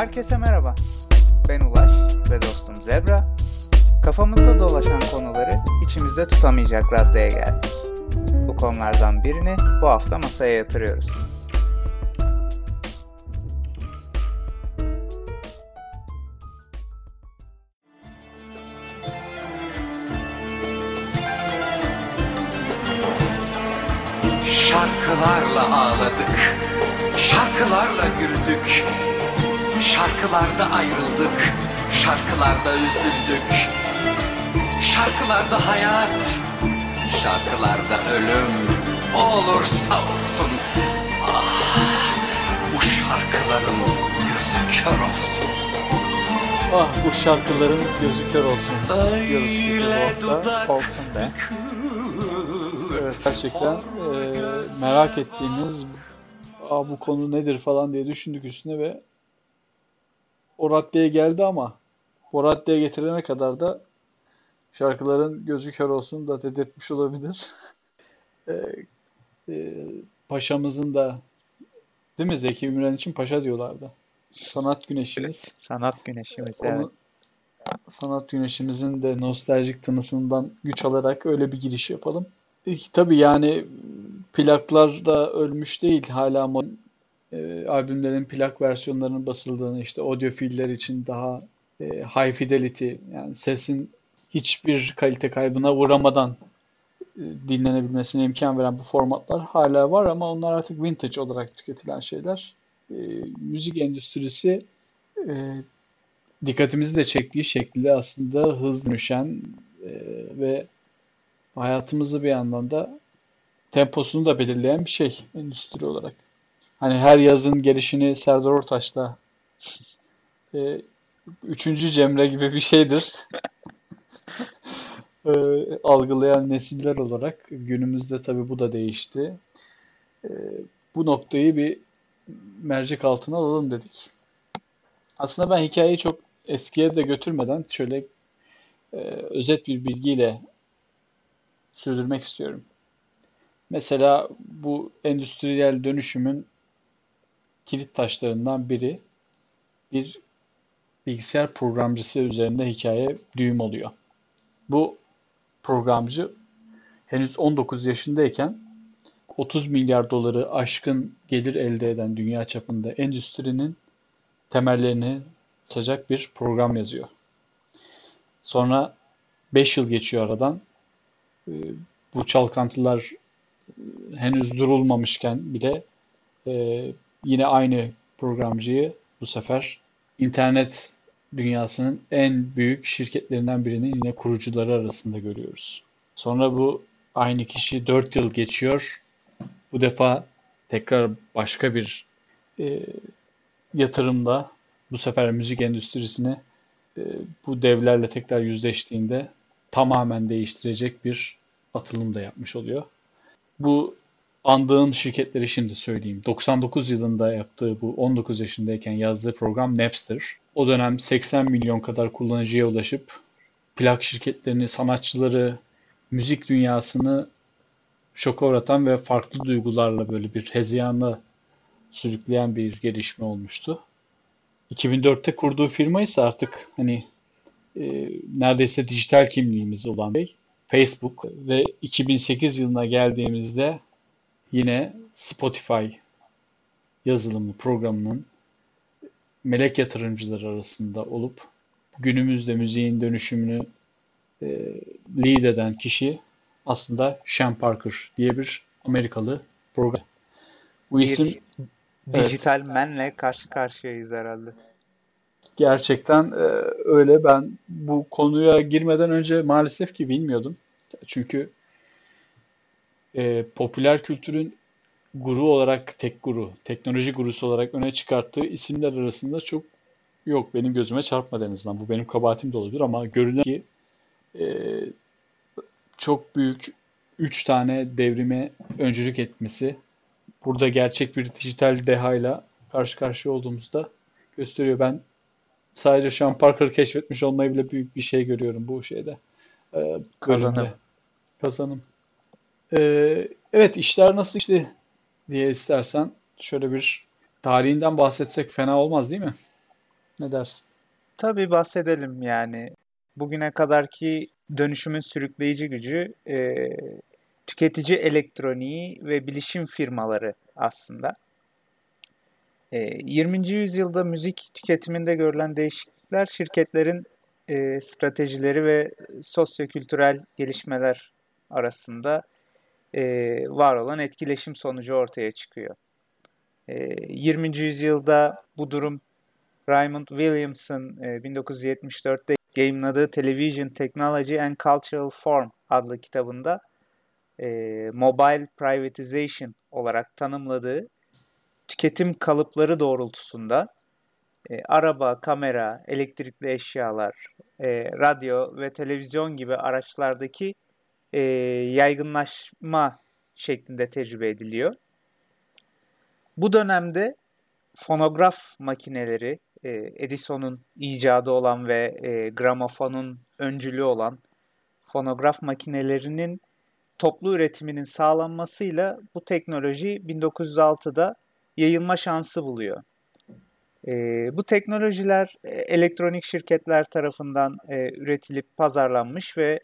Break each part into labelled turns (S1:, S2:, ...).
S1: Herkese merhaba. Ben Ulaş ve dostum Zebra. Kafamızda dolaşan konuları içimizde tutamayacak raddeye geldik. Bu konulardan birini bu hafta masaya yatırıyoruz.
S2: Şarkılarla ağladık, şarkılarla güldük, şarkılarda ayrıldık, şarkılarda üzüldük, şarkılarda hayat, şarkılarda ölüm, olursa olsun. Ah, bu şarkıların gözü kör olsun.
S3: Ah bu şarkıların gözü kör olsun diyoruz ki bu hafta.
S1: Olsun be.
S3: Evet, gerçekten e, merak ettiğimiz Aa, bu konu nedir falan diye düşündük üstüne ve o raddeye geldi ama o raddeye getirene kadar da şarkıların gözü kör olsun da dedirtmiş olabilir. E, e, paşamızın da değil mi Zeki Müren için paşa diyorlardı. Sanat güneşimiz.
S1: Sanat güneşimiz evet.
S3: Onu sanat güneşimizin de nostaljik tınısından güç alarak öyle bir giriş yapalım. E, tabii yani plaklar da ölmüş değil. Hala e, albümlerin plak versiyonlarının basıldığını işte audiofiller için daha e, high fidelity yani sesin hiçbir kalite kaybına uğramadan e, dinlenebilmesine imkan veren bu formatlar hala var ama onlar artık vintage olarak tüketilen şeyler. E, müzik endüstrisi e, dikkatimizi de çektiği şekilde aslında hızlı dönüşen e, ve hayatımızı bir yandan da temposunu da belirleyen bir şey endüstri olarak. Hani her yazın gelişini Serdar Ortaç'la e, üçüncü Cemre gibi bir şeydir. e, algılayan nesiller olarak günümüzde tabii bu da değişti. E, bu noktayı bir mercek altına alalım dedik. Aslında ben hikayeyi çok eskiye de götürmeden şöyle e, özet bir bilgiyle sürdürmek istiyorum. Mesela bu endüstriyel dönüşümün kilit taşlarından biri bir bilgisayar programcısı üzerinde hikaye düğüm oluyor. Bu programcı henüz 19 yaşındayken 30 milyar doları aşkın gelir elde eden dünya çapında endüstrinin temellerini atacak bir program yazıyor. Sonra 5 yıl geçiyor aradan. Ee, Bu çalkantılar e, henüz durulmamışken bile e, yine aynı programcıyı bu sefer internet dünyasının en büyük şirketlerinden birinin yine kurucuları arasında görüyoruz. Sonra bu aynı kişi 4 yıl geçiyor. Bu defa tekrar başka bir e, yatırımda bu sefer müzik endüstrisini e, bu devlerle tekrar yüzleştiğinde tamamen değiştirecek bir atılım da yapmış oluyor. Bu andığın şirketleri şimdi söyleyeyim. 99 yılında yaptığı bu 19 yaşındayken yazdığı program Napster. O dönem 80 milyon kadar kullanıcıya ulaşıp plak şirketlerini, sanatçıları, müzik dünyasını şoka uğratan ve farklı duygularla böyle bir hezeyana sürükleyen bir gelişme olmuştu. 2004'te kurduğu firma ise artık hani e, neredeyse dijital kimliğimiz olan şey Facebook ve 2008 yılına geldiğimizde yine Spotify yazılımı programının melek yatırımcıları arasında olup günümüzde müziğin dönüşümünü e, lead eden kişi aslında Sean Parker diye bir Amerikalı program. Bu isim
S1: Bir dijital menle karşı karşıyayız herhalde.
S3: Gerçekten e, öyle. Ben bu konuya girmeden önce maalesef ki bilmiyordum. Çünkü e, popüler kültürün guru olarak tek guru, teknoloji gurusu olarak öne çıkarttığı isimler arasında çok yok. Benim gözüme çarpmadı en azından. Bu benim kabahatim de olabilir ama görünen ki e, çok büyük 3 tane devrime öncülük etmesi burada gerçek bir dijital dehayla karşı karşıya olduğumuzda gösteriyor. Ben sadece Sean Parker'ı keşfetmiş olmayı bile büyük bir şey görüyorum bu şeyde. Ee,
S1: Kazanım.
S3: Kazanım. Ee, evet işler nasıl işti diye istersen şöyle bir tarihinden bahsetsek fena olmaz değil mi? Ne dersin?
S1: Tabii bahsedelim yani. Bugüne kadarki dönüşümün sürükleyici gücü e, tüketici elektroniği ve bilişim firmaları aslında. E, 20. yüzyılda müzik tüketiminde görülen değişiklikler şirketlerin e, stratejileri ve sosyokültürel gelişmeler arasında e, var olan etkileşim sonucu ortaya çıkıyor. E, 20. yüzyılda bu durum Raymond Williamson e, 1974'te yayınladığı Television Technology and Cultural Form adlı kitabında e, Mobile Privatization olarak tanımladığı tüketim kalıpları doğrultusunda e, araba, kamera, elektrikli eşyalar, e, radyo ve televizyon gibi araçlardaki e, yaygınlaşma şeklinde tecrübe ediliyor. Bu dönemde fonograf makineleri, e, Edison'un icadı olan ve e, gramofonun öncülü olan fonograf makinelerinin toplu üretiminin sağlanmasıyla bu teknoloji 1906'da yayılma şansı buluyor. E, bu teknolojiler e, elektronik şirketler tarafından e, üretilip pazarlanmış ve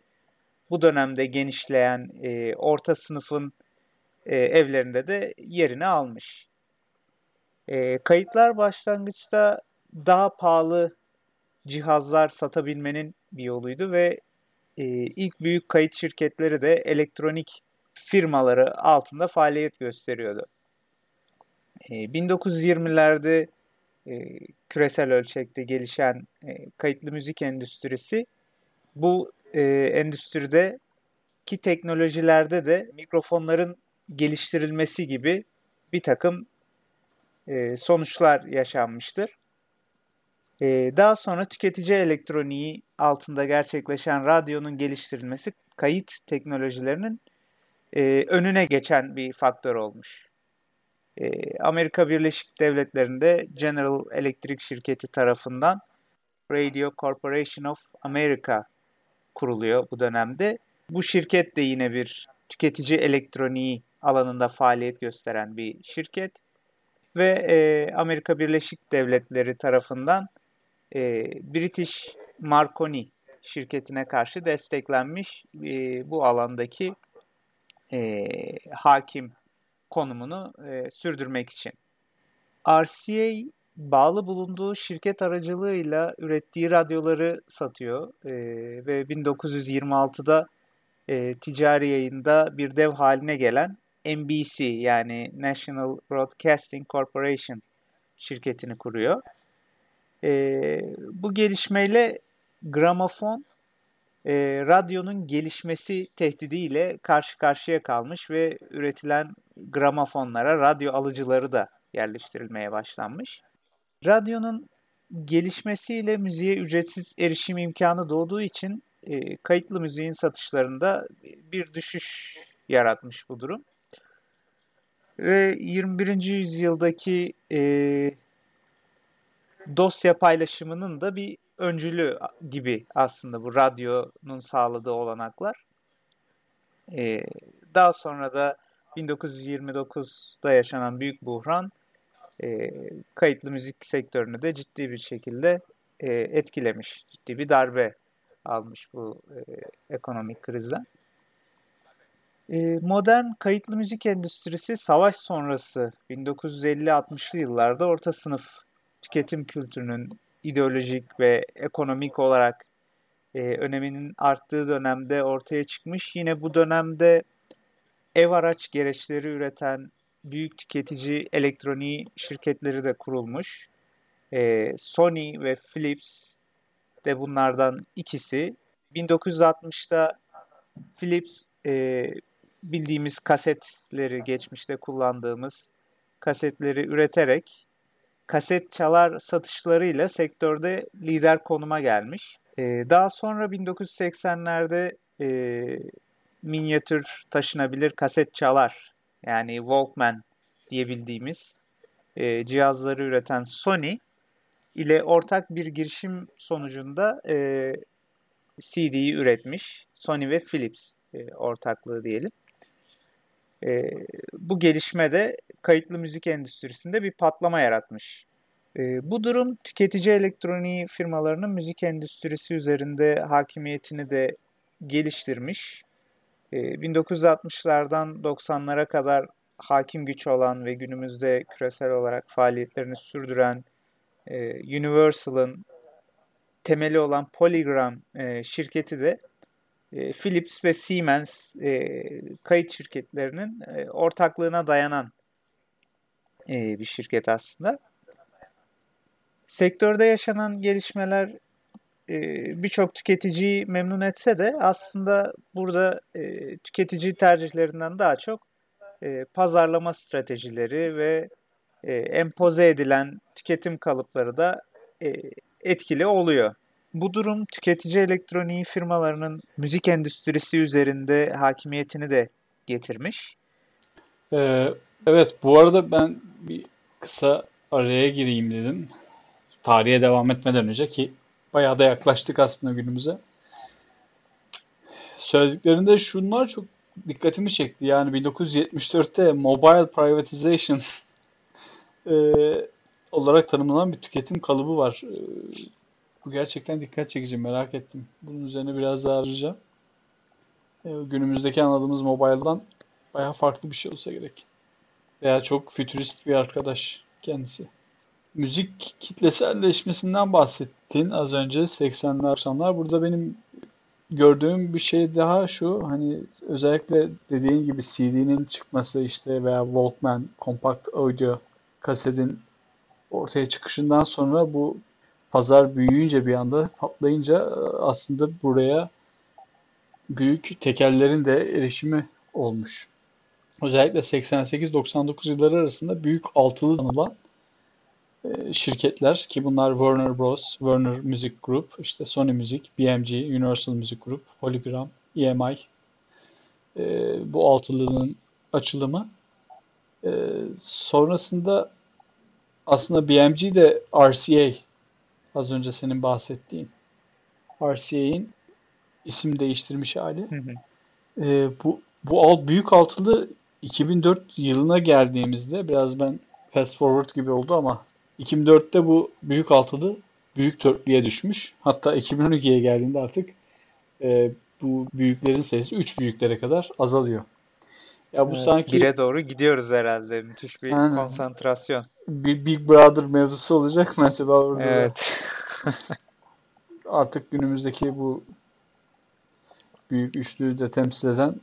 S1: bu dönemde genişleyen e, orta sınıfın e, evlerinde de yerini almış. E, kayıtlar başlangıçta daha pahalı cihazlar satabilmenin bir yoluydu ve e, ilk büyük kayıt şirketleri de elektronik firmaları altında faaliyet gösteriyordu. E, 1920'lerde e, küresel ölçekte gelişen e, kayıtlı müzik endüstrisi bu e, endüstride ki teknolojilerde de mikrofonların geliştirilmesi gibi bir takım e, sonuçlar yaşanmıştır. E, daha sonra tüketici elektroniği altında gerçekleşen radyonun geliştirilmesi kayıt teknolojilerinin e, önüne geçen bir faktör olmuş. E, Amerika Birleşik Devletleri'nde General Electric şirketi tarafından Radio Corporation of America kuruluyor bu dönemde. Bu şirket de yine bir tüketici elektroniği alanında faaliyet gösteren bir şirket ve e, Amerika Birleşik Devletleri tarafından e, British Marconi şirketine karşı desteklenmiş e, bu alandaki e, hakim konumunu e, sürdürmek için. RCA bağlı bulunduğu şirket aracılığıyla ürettiği radyoları satıyor e, ve 1926'da e, ticari yayında bir dev haline gelen NBC yani National Broadcasting Corporation şirketini kuruyor. E, bu gelişmeyle gramofon e, radyonun gelişmesi tehdidiyle karşı karşıya kalmış ve üretilen gramofonlara radyo alıcıları da yerleştirilmeye başlanmış. Radyonun gelişmesiyle müziğe ücretsiz erişim imkanı doğduğu için e, kayıtlı müziğin satışlarında bir düşüş yaratmış bu durum. Ve 21. yüzyıldaki e, dosya paylaşımının da bir öncülü gibi aslında bu radyonun sağladığı olanaklar. E, daha sonra da 1929'da yaşanan büyük buhran e, kayıtlı müzik sektörünü de ciddi bir şekilde e, etkilemiş. Ciddi bir darbe almış bu e, ekonomik krizden. E, modern kayıtlı müzik endüstrisi savaş sonrası 1950-60'lı yıllarda orta sınıf tüketim kültürünün ideolojik ve ekonomik olarak e, öneminin arttığı dönemde ortaya çıkmış. Yine bu dönemde ev araç gereçleri üreten büyük tüketici elektroniği şirketleri de kurulmuş. E, Sony ve Philips de bunlardan ikisi. 1960'da Philips e, bildiğimiz kasetleri geçmişte kullandığımız kasetleri üreterek kaset çalar satışlarıyla sektörde lider konuma gelmiş. E, daha sonra 1980'lerde e, minyatür taşınabilir kaset çalar yani Walkman diyebildiğimiz e, cihazları üreten Sony ile ortak bir girişim sonucunda e, CD'yi üretmiş. Sony ve Philips e, ortaklığı diyelim. E, bu gelişme de kayıtlı müzik endüstrisinde bir patlama yaratmış. E, bu durum tüketici elektroniği firmalarının müzik endüstrisi üzerinde hakimiyetini de geliştirmiş. E, 1960'lardan 90'lara kadar hakim güç olan ve günümüzde küresel olarak faaliyetlerini sürdüren e, Universal'ın temeli olan Polygram e, şirketi de e, Philips ve Siemens kayıt şirketlerinin ortaklığına dayanan bir şirket aslında. Sektörde yaşanan gelişmeler e, birçok tüketiciyi memnun etse de aslında burada tüketici tercihlerinden daha çok pazarlama stratejileri ve empoze edilen tüketim kalıpları da etkili oluyor. Bu durum tüketici elektroniği firmalarının müzik endüstrisi üzerinde hakimiyetini de getirmiş.
S3: Evet bu arada ben bir kısa araya gireyim dedim. Tarihe devam etmeden önce ki bayağı da yaklaştık aslında günümüze. Söylediklerinde şunlar çok dikkatimi çekti. Yani 1974'te mobile privatization e, olarak tanımlanan bir tüketim kalıbı var. E, bu gerçekten dikkat çekici. Merak ettim. Bunun üzerine biraz daha arayacağım. E, günümüzdeki anladığımız mobile'dan bayağı farklı bir şey olsa gerek. Veya çok fütürist bir arkadaş kendisi. Müzik kitleselleşmesinden bahsettin az önce 80'ler 90'lar. Burada benim gördüğüm bir şey daha şu hani özellikle dediğin gibi CD'nin çıkması işte veya Walkman, compact audio kasetin ortaya çıkışından sonra bu pazar büyüyünce bir anda patlayınca aslında buraya büyük tekellerin de erişimi olmuş. Özellikle 88-99 yılları arasında büyük altılı anılan e, şirketler ki bunlar Warner Bros, Warner Music Group, işte Sony Music, BMG, Universal Music Group, Polygram, EMI e, bu altılının açılımı. E, sonrasında aslında BMG de RCA az önce senin bahsettiğin RCA'in isim değiştirmiş hali. Hı hı. E, bu bu alt büyük altılı 2004 yılına geldiğimizde biraz ben fast forward gibi oldu ama 2004'te bu büyük altılı büyük dörtlüye düşmüş. Hatta 2012'ye geldiğinde artık e, bu büyüklerin sayısı 3 büyüklere kadar azalıyor.
S1: Ya bu evet, sanki bire doğru gidiyoruz herhalde. Müthiş bir Aynen. konsantrasyon.
S3: Bir Big Brother mevzusu olacak mı acaba orada? Evet. artık günümüzdeki bu büyük üçlüyü de temsil eden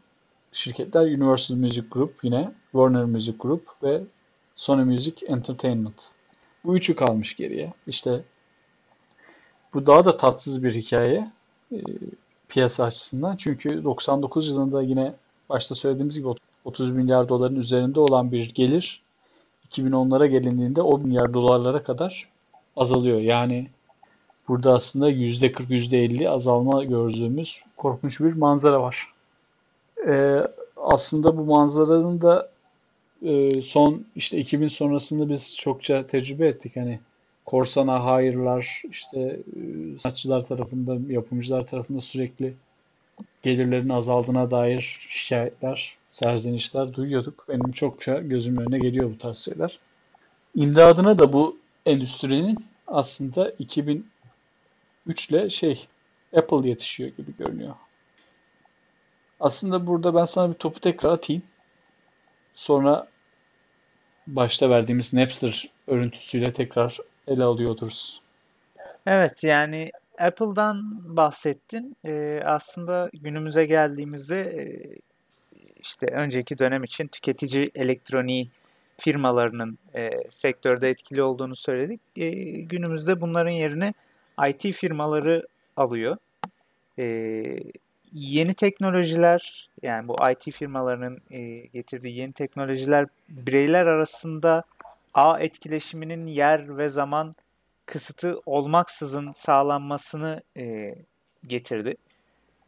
S3: şirketler Universal Music Group yine, Warner Music Group ve Sony Music Entertainment. Bu üçü kalmış geriye. İşte bu daha da tatsız bir hikaye e, piyasa açısından. Çünkü 99 yılında yine başta söylediğimiz gibi 30 milyar doların üzerinde olan bir gelir 2010'lara gelindiğinde 10 milyar dolarlara kadar azalıyor. Yani burada aslında %40 %50 azalma gördüğümüz korkunç bir manzara var. Ee, aslında bu manzaranın da e, son işte 2000 sonrasında biz çokça tecrübe ettik. Hani korsana hayırlar işte e, sanatçılar tarafında, yapımcılar tarafında sürekli gelirlerin azaldığına dair şikayetler, serzenişler duyuyorduk. Benim çokça gözümün önüne geliyor bu tarz şeyler. İmdadına da bu endüstrinin aslında 2003 ile şey Apple yetişiyor gibi görünüyor. Aslında burada ben sana bir topu tekrar atayım. Sonra başta verdiğimiz Napster örüntüsüyle tekrar ele alıyorduruz.
S1: Evet yani Apple'dan bahsettin. Ee, aslında günümüze geldiğimizde e, işte önceki dönem için tüketici elektroniği firmalarının e, sektörde etkili olduğunu söyledik. E, günümüzde bunların yerine IT firmaları alıyor. E, yeni teknolojiler yani bu IT firmalarının e, getirdiği yeni teknolojiler bireyler arasında ağ etkileşiminin yer ve zaman kısıtı olmaksızın sağlanmasını e, getirdi.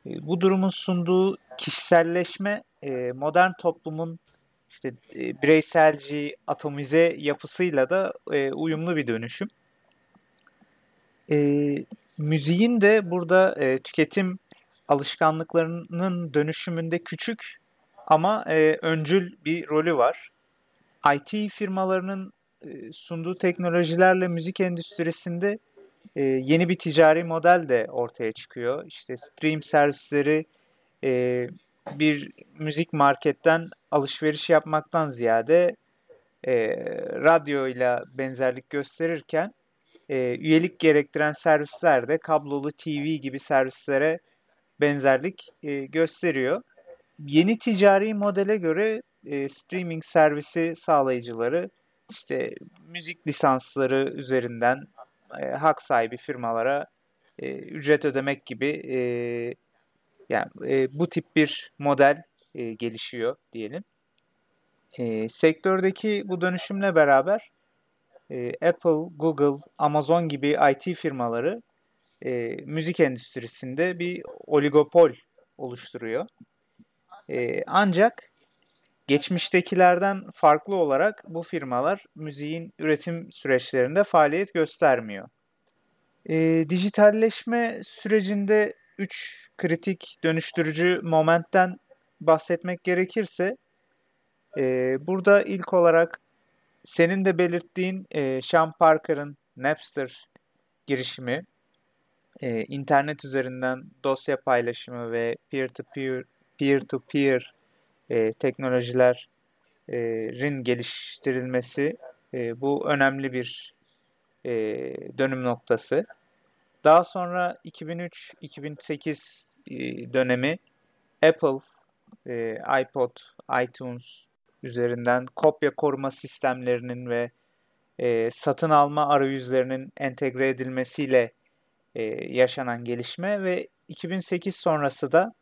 S1: E, bu durumun sunduğu kişiselleşme modern toplumun işte bireyselci, atomize yapısıyla da uyumlu bir dönüşüm. Müziğin de burada tüketim alışkanlıklarının dönüşümünde küçük ama e, öncül bir rolü var. IT firmalarının e, sunduğu teknolojilerle müzik endüstrisinde e, yeni bir ticari model de ortaya çıkıyor. İşte stream servisleri e, bir müzik marketten alışveriş yapmaktan ziyade e, radyoyla benzerlik gösterirken e, üyelik gerektiren servisler de kablolu TV gibi servislere benzerlik e, gösteriyor. Yeni ticari modele göre e, streaming servisi sağlayıcıları işte müzik lisansları üzerinden e, hak sahibi firmalara e, ücret ödemek gibi e, yani e, bu tip bir model e, gelişiyor diyelim. E, sektördeki bu dönüşümle beraber e, Apple, Google, Amazon gibi IT firmaları e, müzik endüstrisinde bir oligopol oluşturuyor. E, ancak geçmiştekilerden farklı olarak bu firmalar müziğin üretim süreçlerinde faaliyet göstermiyor. E, dijitalleşme sürecinde 3 kritik dönüştürücü momentten bahsetmek gerekirse e, burada ilk olarak senin de belirttiğin e, Sean Parker'ın Napster girişimi, e, internet üzerinden dosya paylaşımı ve peer-to-peer peer-to-peer e, teknolojilerin geliştirilmesi e, bu önemli bir e, dönüm noktası. Daha sonra 2003-2008 e, dönemi Apple, e, iPod, iTunes üzerinden kopya koruma sistemlerinin ve e, satın alma arayüzlerinin entegre edilmesiyle e, yaşanan gelişme ve 2008 sonrası da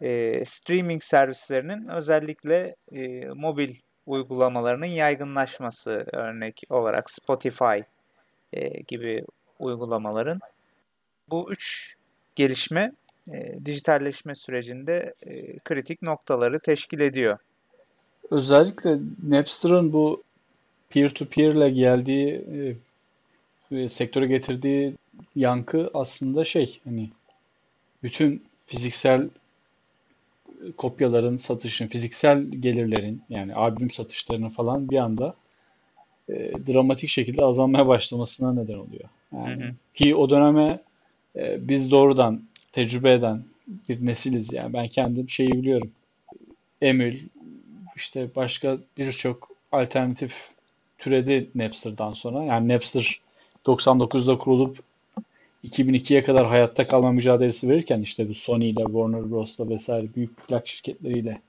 S1: e, streaming servislerinin özellikle e, mobil uygulamalarının yaygınlaşması örnek olarak Spotify e, gibi uygulamaların bu üç gelişme e, dijitalleşme sürecinde e, kritik noktaları teşkil ediyor.
S3: Özellikle Napster'ın bu peer-to-peer ile geldiği e, sektöre getirdiği yankı aslında şey hani bütün fiziksel kopyaların satışın, fiziksel gelirlerin yani albüm satışlarının falan bir anda e, dramatik şekilde azalmaya başlamasına neden oluyor. Yani, hı hı. Ki o döneme e, biz doğrudan tecrübe eden bir nesiliz yani. Ben kendim şeyi biliyorum. Emül, işte başka birçok alternatif türedi Napster'dan sonra. Yani Napster 99'da kurulup 2002'ye kadar hayatta kalma mücadelesi verirken işte bu Sony ile Warner Bros'la vesaire büyük plak şirketleriyle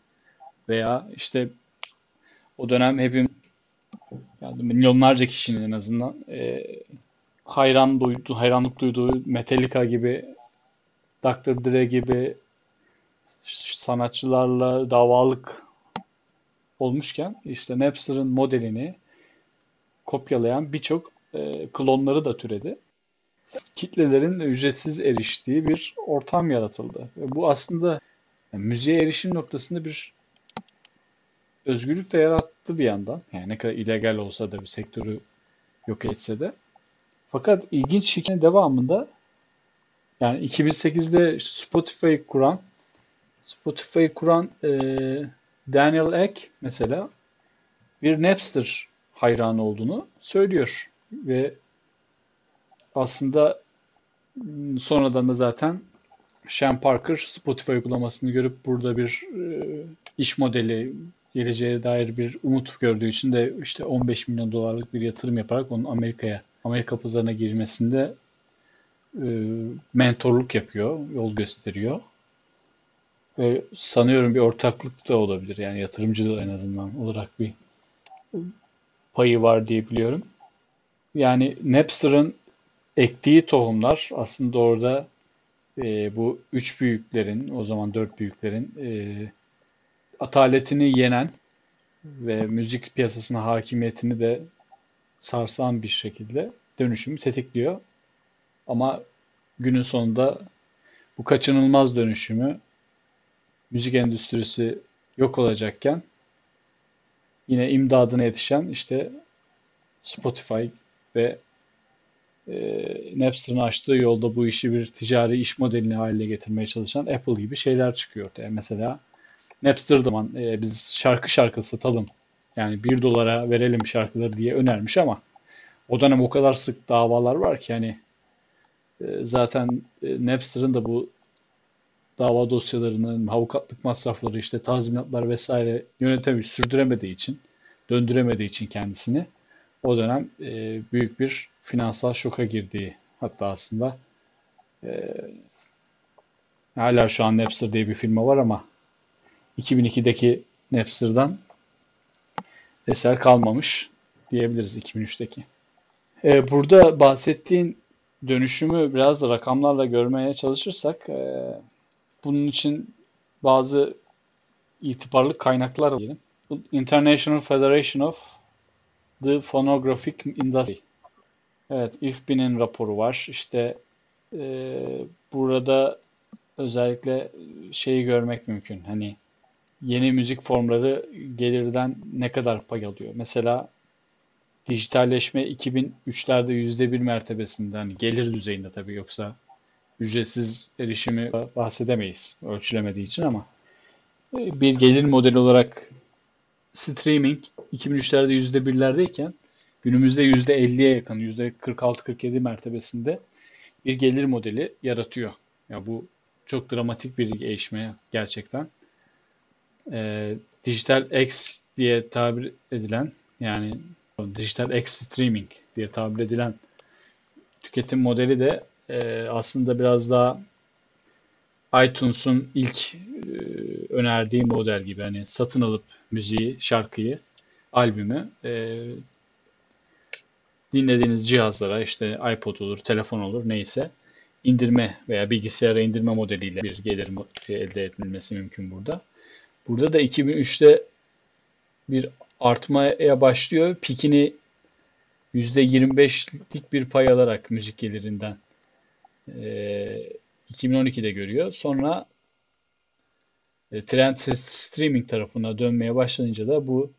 S3: veya işte o dönem hepim yani milyonlarca kişinin en azından e, hayran duydu, hayranlık duyduğu Metallica gibi Dr. Dre gibi sanatçılarla davalık olmuşken işte Napster'ın modelini kopyalayan birçok e, klonları da türedi kitlelerin ücretsiz eriştiği bir ortam yaratıldı. Ve bu aslında yani müziğe erişim noktasında bir özgürlük de yarattı bir yandan. Yani ne kadar illegal olsa da bir sektörü yok etse de. Fakat ilginç hikayenin devamında yani 2008'de Spotify kuran Spotify kuran e, Daniel Ek mesela bir Napster hayranı olduğunu söylüyor ve aslında sonradan da zaten Sean Parker Spotify uygulamasını görüp burada bir e, iş modeli geleceğe dair bir umut gördüğü için de işte 15 milyon dolarlık bir yatırım yaparak onun Amerika'ya, Amerika pazarına girmesinde e, mentorluk yapıyor, yol gösteriyor. Ve sanıyorum bir ortaklık da olabilir. Yani yatırımcı da en azından olarak bir payı var diye biliyorum. Yani Napster'ın ektiği tohumlar aslında orada e, bu üç büyüklerin, o zaman dört büyüklerin e, ataletini yenen ve müzik piyasasına hakimiyetini de sarsan bir şekilde dönüşümü tetikliyor. Ama günün sonunda bu kaçınılmaz dönüşümü müzik endüstrisi yok olacakken yine imdadına yetişen işte Spotify ve e, Napster'ın açtığı yolda bu işi bir ticari iş modelini haline getirmeye çalışan Apple gibi şeyler çıkıyor ortaya. Mesela Napster zaman e, biz şarkı şarkı satalım Yani 1 dolara verelim şarkıları diye önermiş ama o dönem o kadar sık davalar var ki hani e, zaten e, Napster'ın da bu dava dosyalarının avukatlık masrafları işte tazminatlar vesaire yönetemiyor, sürdüremediği için, döndüremediği için kendisini o dönem e, büyük bir finansal şoka girdiği hatta aslında e, hala şu an Napster diye bir firma var ama 2002'deki Napster'dan eser kalmamış diyebiliriz 2003'teki. E, burada bahsettiğin dönüşümü biraz da rakamlarla görmeye çalışırsak e, bunun için bazı itibarlı kaynaklar diyelim. International Federation of the Phonographic Industry. Evet, IFPI'nin raporu var. İşte e, burada özellikle şeyi görmek mümkün. Hani yeni müzik formları gelirden ne kadar pay alıyor? Mesela dijitalleşme 2003'lerde %1 mertebesinde hani gelir düzeyinde tabii yoksa ücretsiz erişimi bahsedemeyiz ölçülemediği için ama e, bir gelir modeli olarak streaming 2003'lerde %1'lerdeyken günümüzde %50'ye yakın %46-47 mertebesinde bir gelir modeli yaratıyor. Ya bu çok dramatik bir gelişme gerçekten. Ee, dijital X diye tabir edilen yani dijital X streaming diye tabir edilen tüketim modeli de e, aslında biraz daha iTunes'un ilk e, önerdiği model gibi hani satın alıp müziği, şarkıyı, albümü e, dinlediğiniz cihazlara işte iPod olur, telefon olur neyse indirme veya bilgisayara indirme modeliyle bir gelir elde edilmesi mümkün burada. Burada da 2003'te bir artmaya başlıyor. Pikini %25'lik bir pay alarak müzik gelirinden e, 2012'de görüyor. Sonra e, trend streaming tarafına dönmeye başlayınca da bu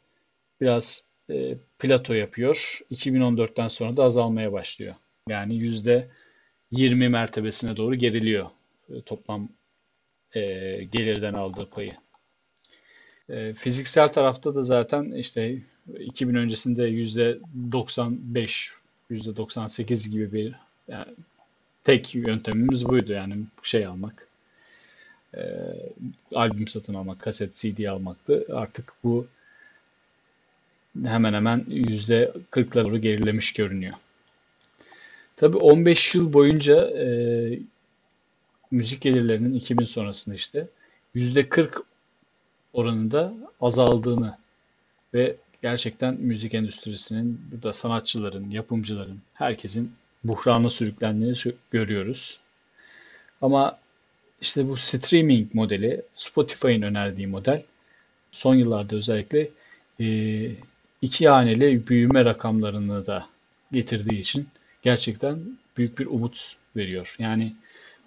S3: biraz e, plato yapıyor. 2014'ten sonra da azalmaya başlıyor. Yani yüzde 20 mertebesine doğru geriliyor e, toplam e, gelirden aldığı payı. E, fiziksel tarafta da zaten işte 2000 öncesinde yüzde 95, yüzde 98 gibi bir yani tek yöntemimiz buydu yani şey almak. E, albüm satın almak, kaset, CD almaktı. Artık bu hemen hemen yüzde 40'lara doğru gerilemiş görünüyor. Tabii 15 yıl boyunca e, müzik gelirlerinin 2000 sonrasında işte yüzde 40 oranında azaldığını ve gerçekten müzik endüstrisinin, burada sanatçıların, yapımcıların, herkesin buhrana sürüklendiğini görüyoruz. Ama işte bu streaming modeli, Spotify'ın önerdiği model son yıllarda özellikle e, iki haneli büyüme rakamlarını da getirdiği için gerçekten büyük bir umut veriyor. Yani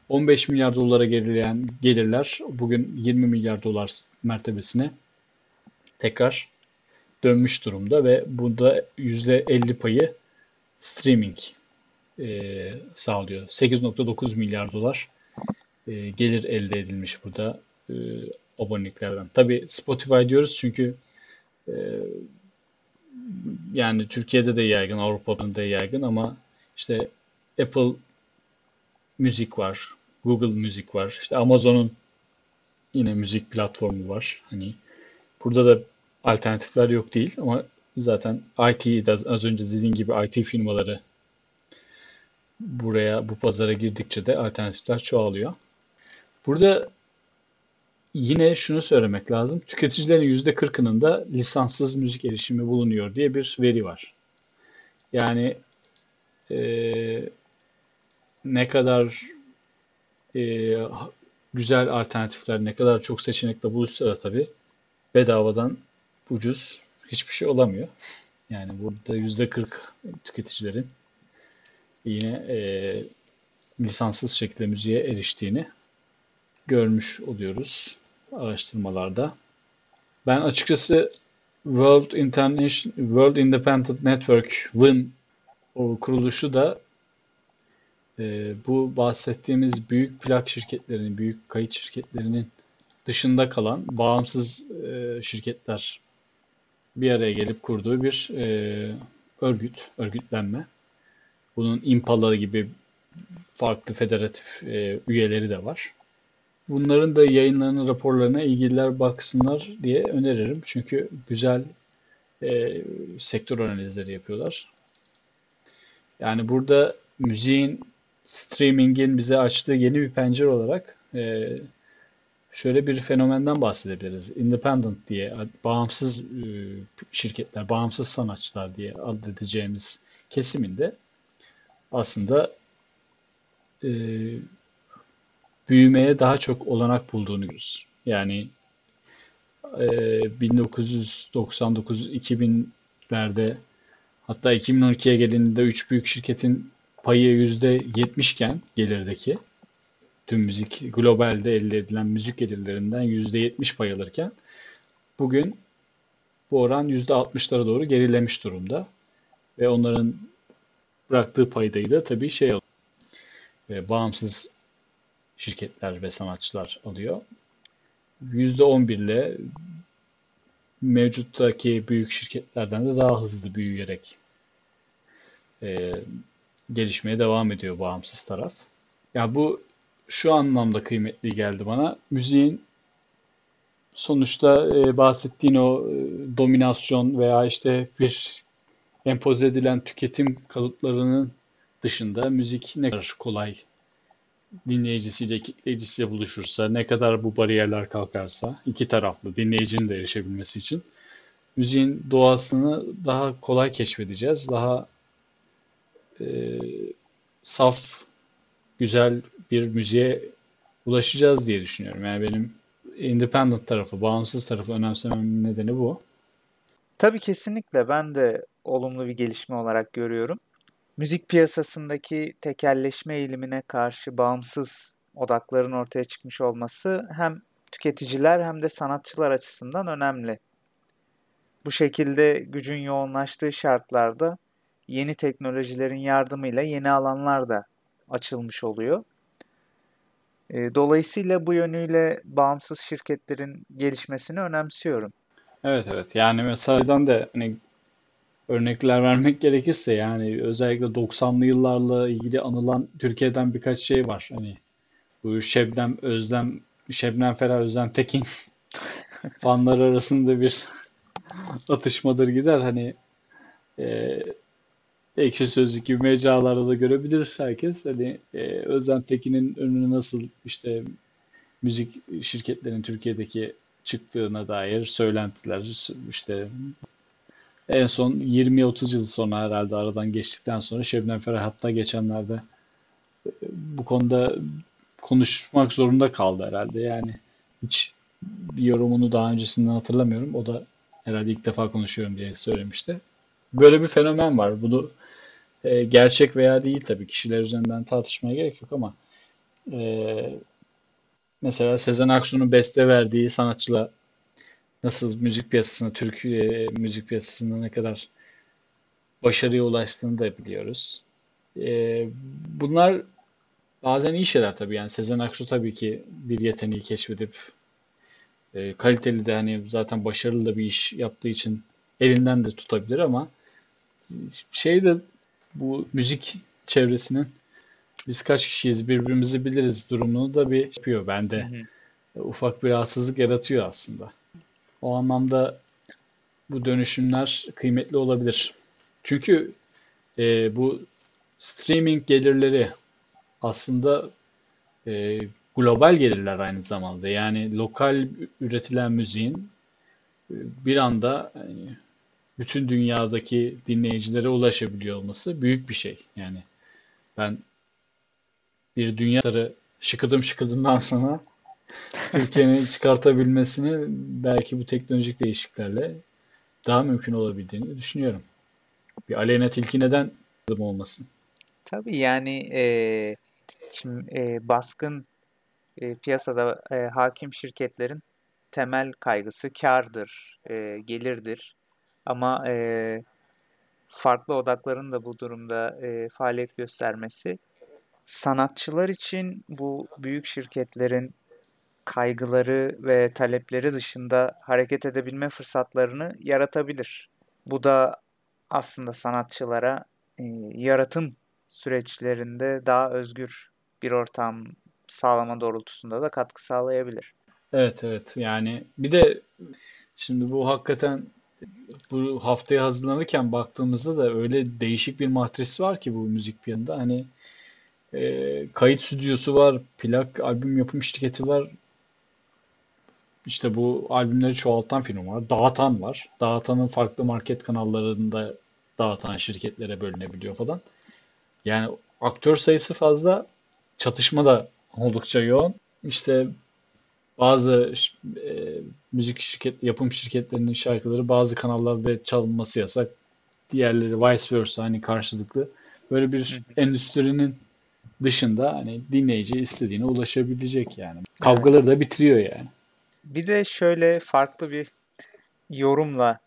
S3: 15 milyar dolara gerileyen gelirler bugün 20 milyar dolar mertebesine tekrar dönmüş durumda ve bunda %50 payı streaming e, sağlıyor. 8.9 milyar dolar e, gelir elde edilmiş burada e, aboneliklerden. Tabi Spotify diyoruz çünkü e, yani Türkiye'de de yaygın, Avrupa'da da yaygın ama işte Apple müzik var, Google müzik var, işte Amazon'un yine müzik platformu var. Hani burada da alternatifler yok değil ama zaten IT az önce dediğim gibi IT firmaları buraya bu pazara girdikçe de alternatifler çoğalıyor. Burada yine şunu söylemek lazım. Tüketicilerin %40'ının da lisanssız müzik erişimi bulunuyor diye bir veri var. Yani e, ne kadar e, güzel alternatifler, ne kadar çok seçenekle buluşsa da tabii bedavadan ucuz hiçbir şey olamıyor. Yani burada %40 tüketicilerin yine e, lisanssız şekilde müziğe eriştiğini görmüş oluyoruz araştırmalarda. Ben açıkçası World International World Independent Network WIN kuruluşu da e, bu bahsettiğimiz büyük plak şirketlerinin, büyük kayıt şirketlerinin dışında kalan bağımsız e, şirketler bir araya gelip kurduğu bir e, örgüt, örgütlenme. Bunun Impala gibi farklı federatif e, üyeleri de var. Bunların da yayınlarının raporlarına ilgililer baksınlar diye öneririm. Çünkü güzel e, sektör analizleri yapıyorlar. Yani burada müziğin, streamingin bize açtığı yeni bir pencere olarak e, şöyle bir fenomenden bahsedebiliriz. Independent diye, bağımsız e, şirketler, bağımsız sanatçılar diye adledeceğimiz kesiminde aslında e, büyümeye daha çok olanak bulduğunu görüyoruz. Yani e, 1999-2000'lerde hatta 2012'ye gelindiğinde 3 büyük şirketin payı %70 iken gelirdeki tüm müzik globalde elde edilen müzik gelirlerinden %70 pay alırken bugün bu oran %60'lara doğru gerilemiş durumda. Ve onların bıraktığı paydayı da tabii şey. E, bağımsız şirketler ve sanatçılar alıyor. %11 ile mevcuttaki büyük şirketlerden de daha hızlı büyüyerek e, gelişmeye devam ediyor bağımsız taraf. Ya bu şu anlamda kıymetli geldi bana. Müziğin sonuçta e, bahsettiğin o e, dominasyon veya işte bir empoze edilen tüketim kalıplarının dışında müzik ne kadar kolay dinleyicisiyle, kitleyicisiyle buluşursa, ne kadar bu bariyerler kalkarsa, iki taraflı dinleyicinin de erişebilmesi için müziğin doğasını daha kolay keşfedeceğiz. Daha e, saf, güzel bir müziğe ulaşacağız diye düşünüyorum. Yani benim independent tarafı, bağımsız tarafı önemsememin nedeni bu.
S1: Tabii kesinlikle ben de olumlu bir gelişme olarak görüyorum müzik piyasasındaki tekelleşme eğilimine karşı bağımsız odakların ortaya çıkmış olması hem tüketiciler hem de sanatçılar açısından önemli. Bu şekilde gücün yoğunlaştığı şartlarda yeni teknolojilerin yardımıyla yeni alanlar da açılmış oluyor. E, dolayısıyla bu yönüyle bağımsız şirketlerin gelişmesini önemsiyorum.
S3: Evet evet yani mesela de hani örnekler vermek gerekirse yani özellikle 90'lı yıllarla ilgili anılan Türkiye'den birkaç şey var. Hani bu Şebnem Özlem Şebnem Ferah Özlem Tekin fanlar arasında bir atışmadır gider. Hani e, ekşi sözlük gibi mecralarda da görebilir herkes. Hani e, Özlem Tekin'in önüne nasıl işte müzik şirketlerinin Türkiye'deki çıktığına dair söylentiler işte en son 20-30 yıl sonra herhalde aradan geçtikten sonra Şebnem Ferah hatta geçenlerde e, bu konuda konuşmak zorunda kaldı herhalde. Yani hiç bir yorumunu daha öncesinden hatırlamıyorum. O da herhalde ilk defa konuşuyorum diye söylemişti. Böyle bir fenomen var. Bunu e, gerçek veya değil tabii kişiler üzerinden tartışmaya gerek yok ama e, mesela Sezen Aksu'nun beste verdiği sanatçıla nasıl müzik piyasasında, Türkiye müzik piyasasında ne kadar başarıya ulaştığını da biliyoruz. E, bunlar bazen iyi şeyler tabii. Yani Sezen Aksu tabii ki bir yeteneği keşfedip e, kaliteli de hani zaten başarılı da bir iş yaptığı için elinden de tutabilir ama şey de bu müzik çevresinin biz kaç kişiyiz birbirimizi biliriz durumunu da bir yapıyor bende. Hı hı. Ufak bir rahatsızlık yaratıyor aslında. O anlamda bu dönüşümler kıymetli olabilir. Çünkü e, bu streaming gelirleri aslında e, global gelirler aynı zamanda. Yani lokal üretilen müziğin e, bir anda yani, bütün dünyadaki dinleyicilere ulaşabiliyor olması büyük bir şey. Yani ben bir dünya starı şıkıdım şıkıdımdan sonra Türkiye'nin çıkartabilmesini belki bu teknolojik değişikliklerle daha mümkün olabildiğini düşünüyorum. Bir Aleyna Tilki neden olmasın?
S1: Tabii yani e, şimdi e, baskın e, piyasada e, hakim şirketlerin temel kaygısı kardır, e, gelirdir. Ama e, farklı odakların da bu durumda e, faaliyet göstermesi sanatçılar için bu büyük şirketlerin kaygıları ve talepleri dışında hareket edebilme fırsatlarını yaratabilir. Bu da aslında sanatçılara e, yaratım süreçlerinde daha özgür bir ortam sağlama doğrultusunda da katkı sağlayabilir.
S3: Evet evet yani bir de şimdi bu hakikaten bu haftaya hazırlanırken baktığımızda da öyle değişik bir matris var ki bu müzik piyasasında. Hani e, kayıt stüdyosu var, plak albüm yapım şirketi var. İşte bu albümleri çoğaltan firma var. Dağıtan var. Dağıtanın farklı market kanallarında dağıtan şirketlere bölünebiliyor falan. Yani aktör sayısı fazla. Çatışma da oldukça yoğun. İşte bazı e, müzik şirket, yapım şirketlerinin şarkıları bazı kanallarda çalınması yasak. Diğerleri vice versa hani karşılıklı. Böyle bir endüstrinin dışında hani dinleyici istediğine ulaşabilecek yani. Kavgaları evet. da bitiriyor yani.
S1: Bir de şöyle farklı bir yorumla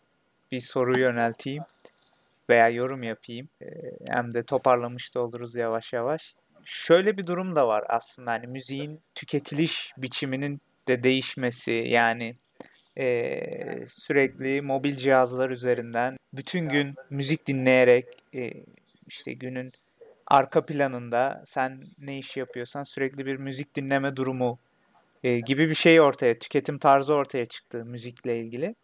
S1: bir soru yönelteyim veya yorum yapayım. Ee, hem de toparlamış da oluruz yavaş yavaş. Şöyle bir durum da var aslında hani müziğin tüketiliş biçiminin de değişmesi yani e, sürekli mobil cihazlar üzerinden bütün gün müzik dinleyerek e, işte günün arka planında sen ne iş yapıyorsan sürekli bir müzik dinleme durumu e, gibi bir şey ortaya, tüketim tarzı ortaya çıktı müzikle ilgili.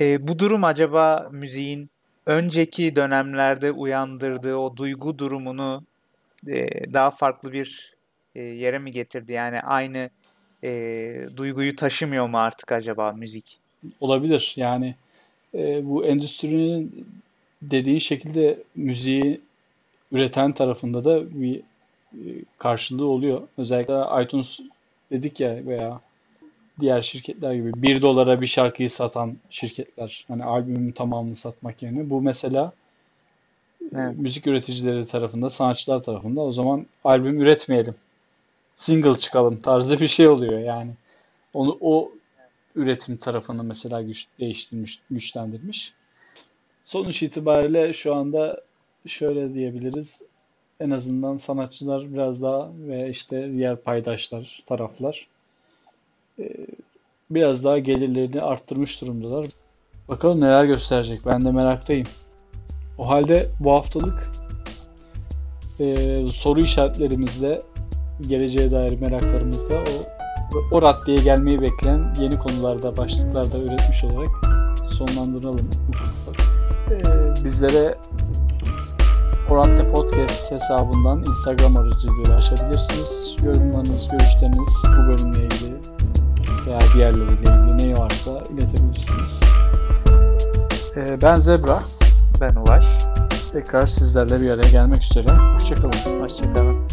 S1: E, bu durum acaba müziğin önceki dönemlerde uyandırdığı o duygu durumunu e, daha farklı bir e, yere mi getirdi? Yani aynı e, duyguyu taşımıyor mu artık acaba müzik?
S3: Olabilir. Yani e, bu endüstrinin dediği şekilde müziği üreten tarafında da bir e, karşılığı oluyor. Özellikle iTunes dedik ya veya diğer şirketler gibi 1 dolara bir şarkıyı satan şirketler hani albümün tamamını satmak yerine bu mesela evet. müzik üreticileri tarafında, sanatçılar tarafında o zaman albüm üretmeyelim. Single çıkalım tarzı bir şey oluyor yani. Onu o üretim tarafını mesela güç, değiştirmiş, güçlendirmiş. Sonuç itibariyle şu anda şöyle diyebiliriz. En azından sanatçılar biraz daha ve işte diğer paydaşlar, taraflar e, biraz daha gelirlerini arttırmış durumdalar. Bakalım neler gösterecek. Ben de meraktayım. O halde bu haftalık e, soru işaretlerimizle geleceğe dair meraklarımızla o o raddeye gelmeyi bekleyen yeni konularda, başlıklarda üretmiş olarak sonlandıralım. Ee, bizlere Oratte Podcast hesabından Instagram aracılığıyla ulaşabilirsiniz. Yorumlarınız, görüşleriniz bu bölümle ilgili veya diğerleriyle ilgili ne varsa iletebilirsiniz. Ee, ben Zebra.
S1: Ben Ulaş.
S3: Tekrar sizlerle bir araya gelmek üzere. Hoşçakalın.
S1: Hoşçakalın.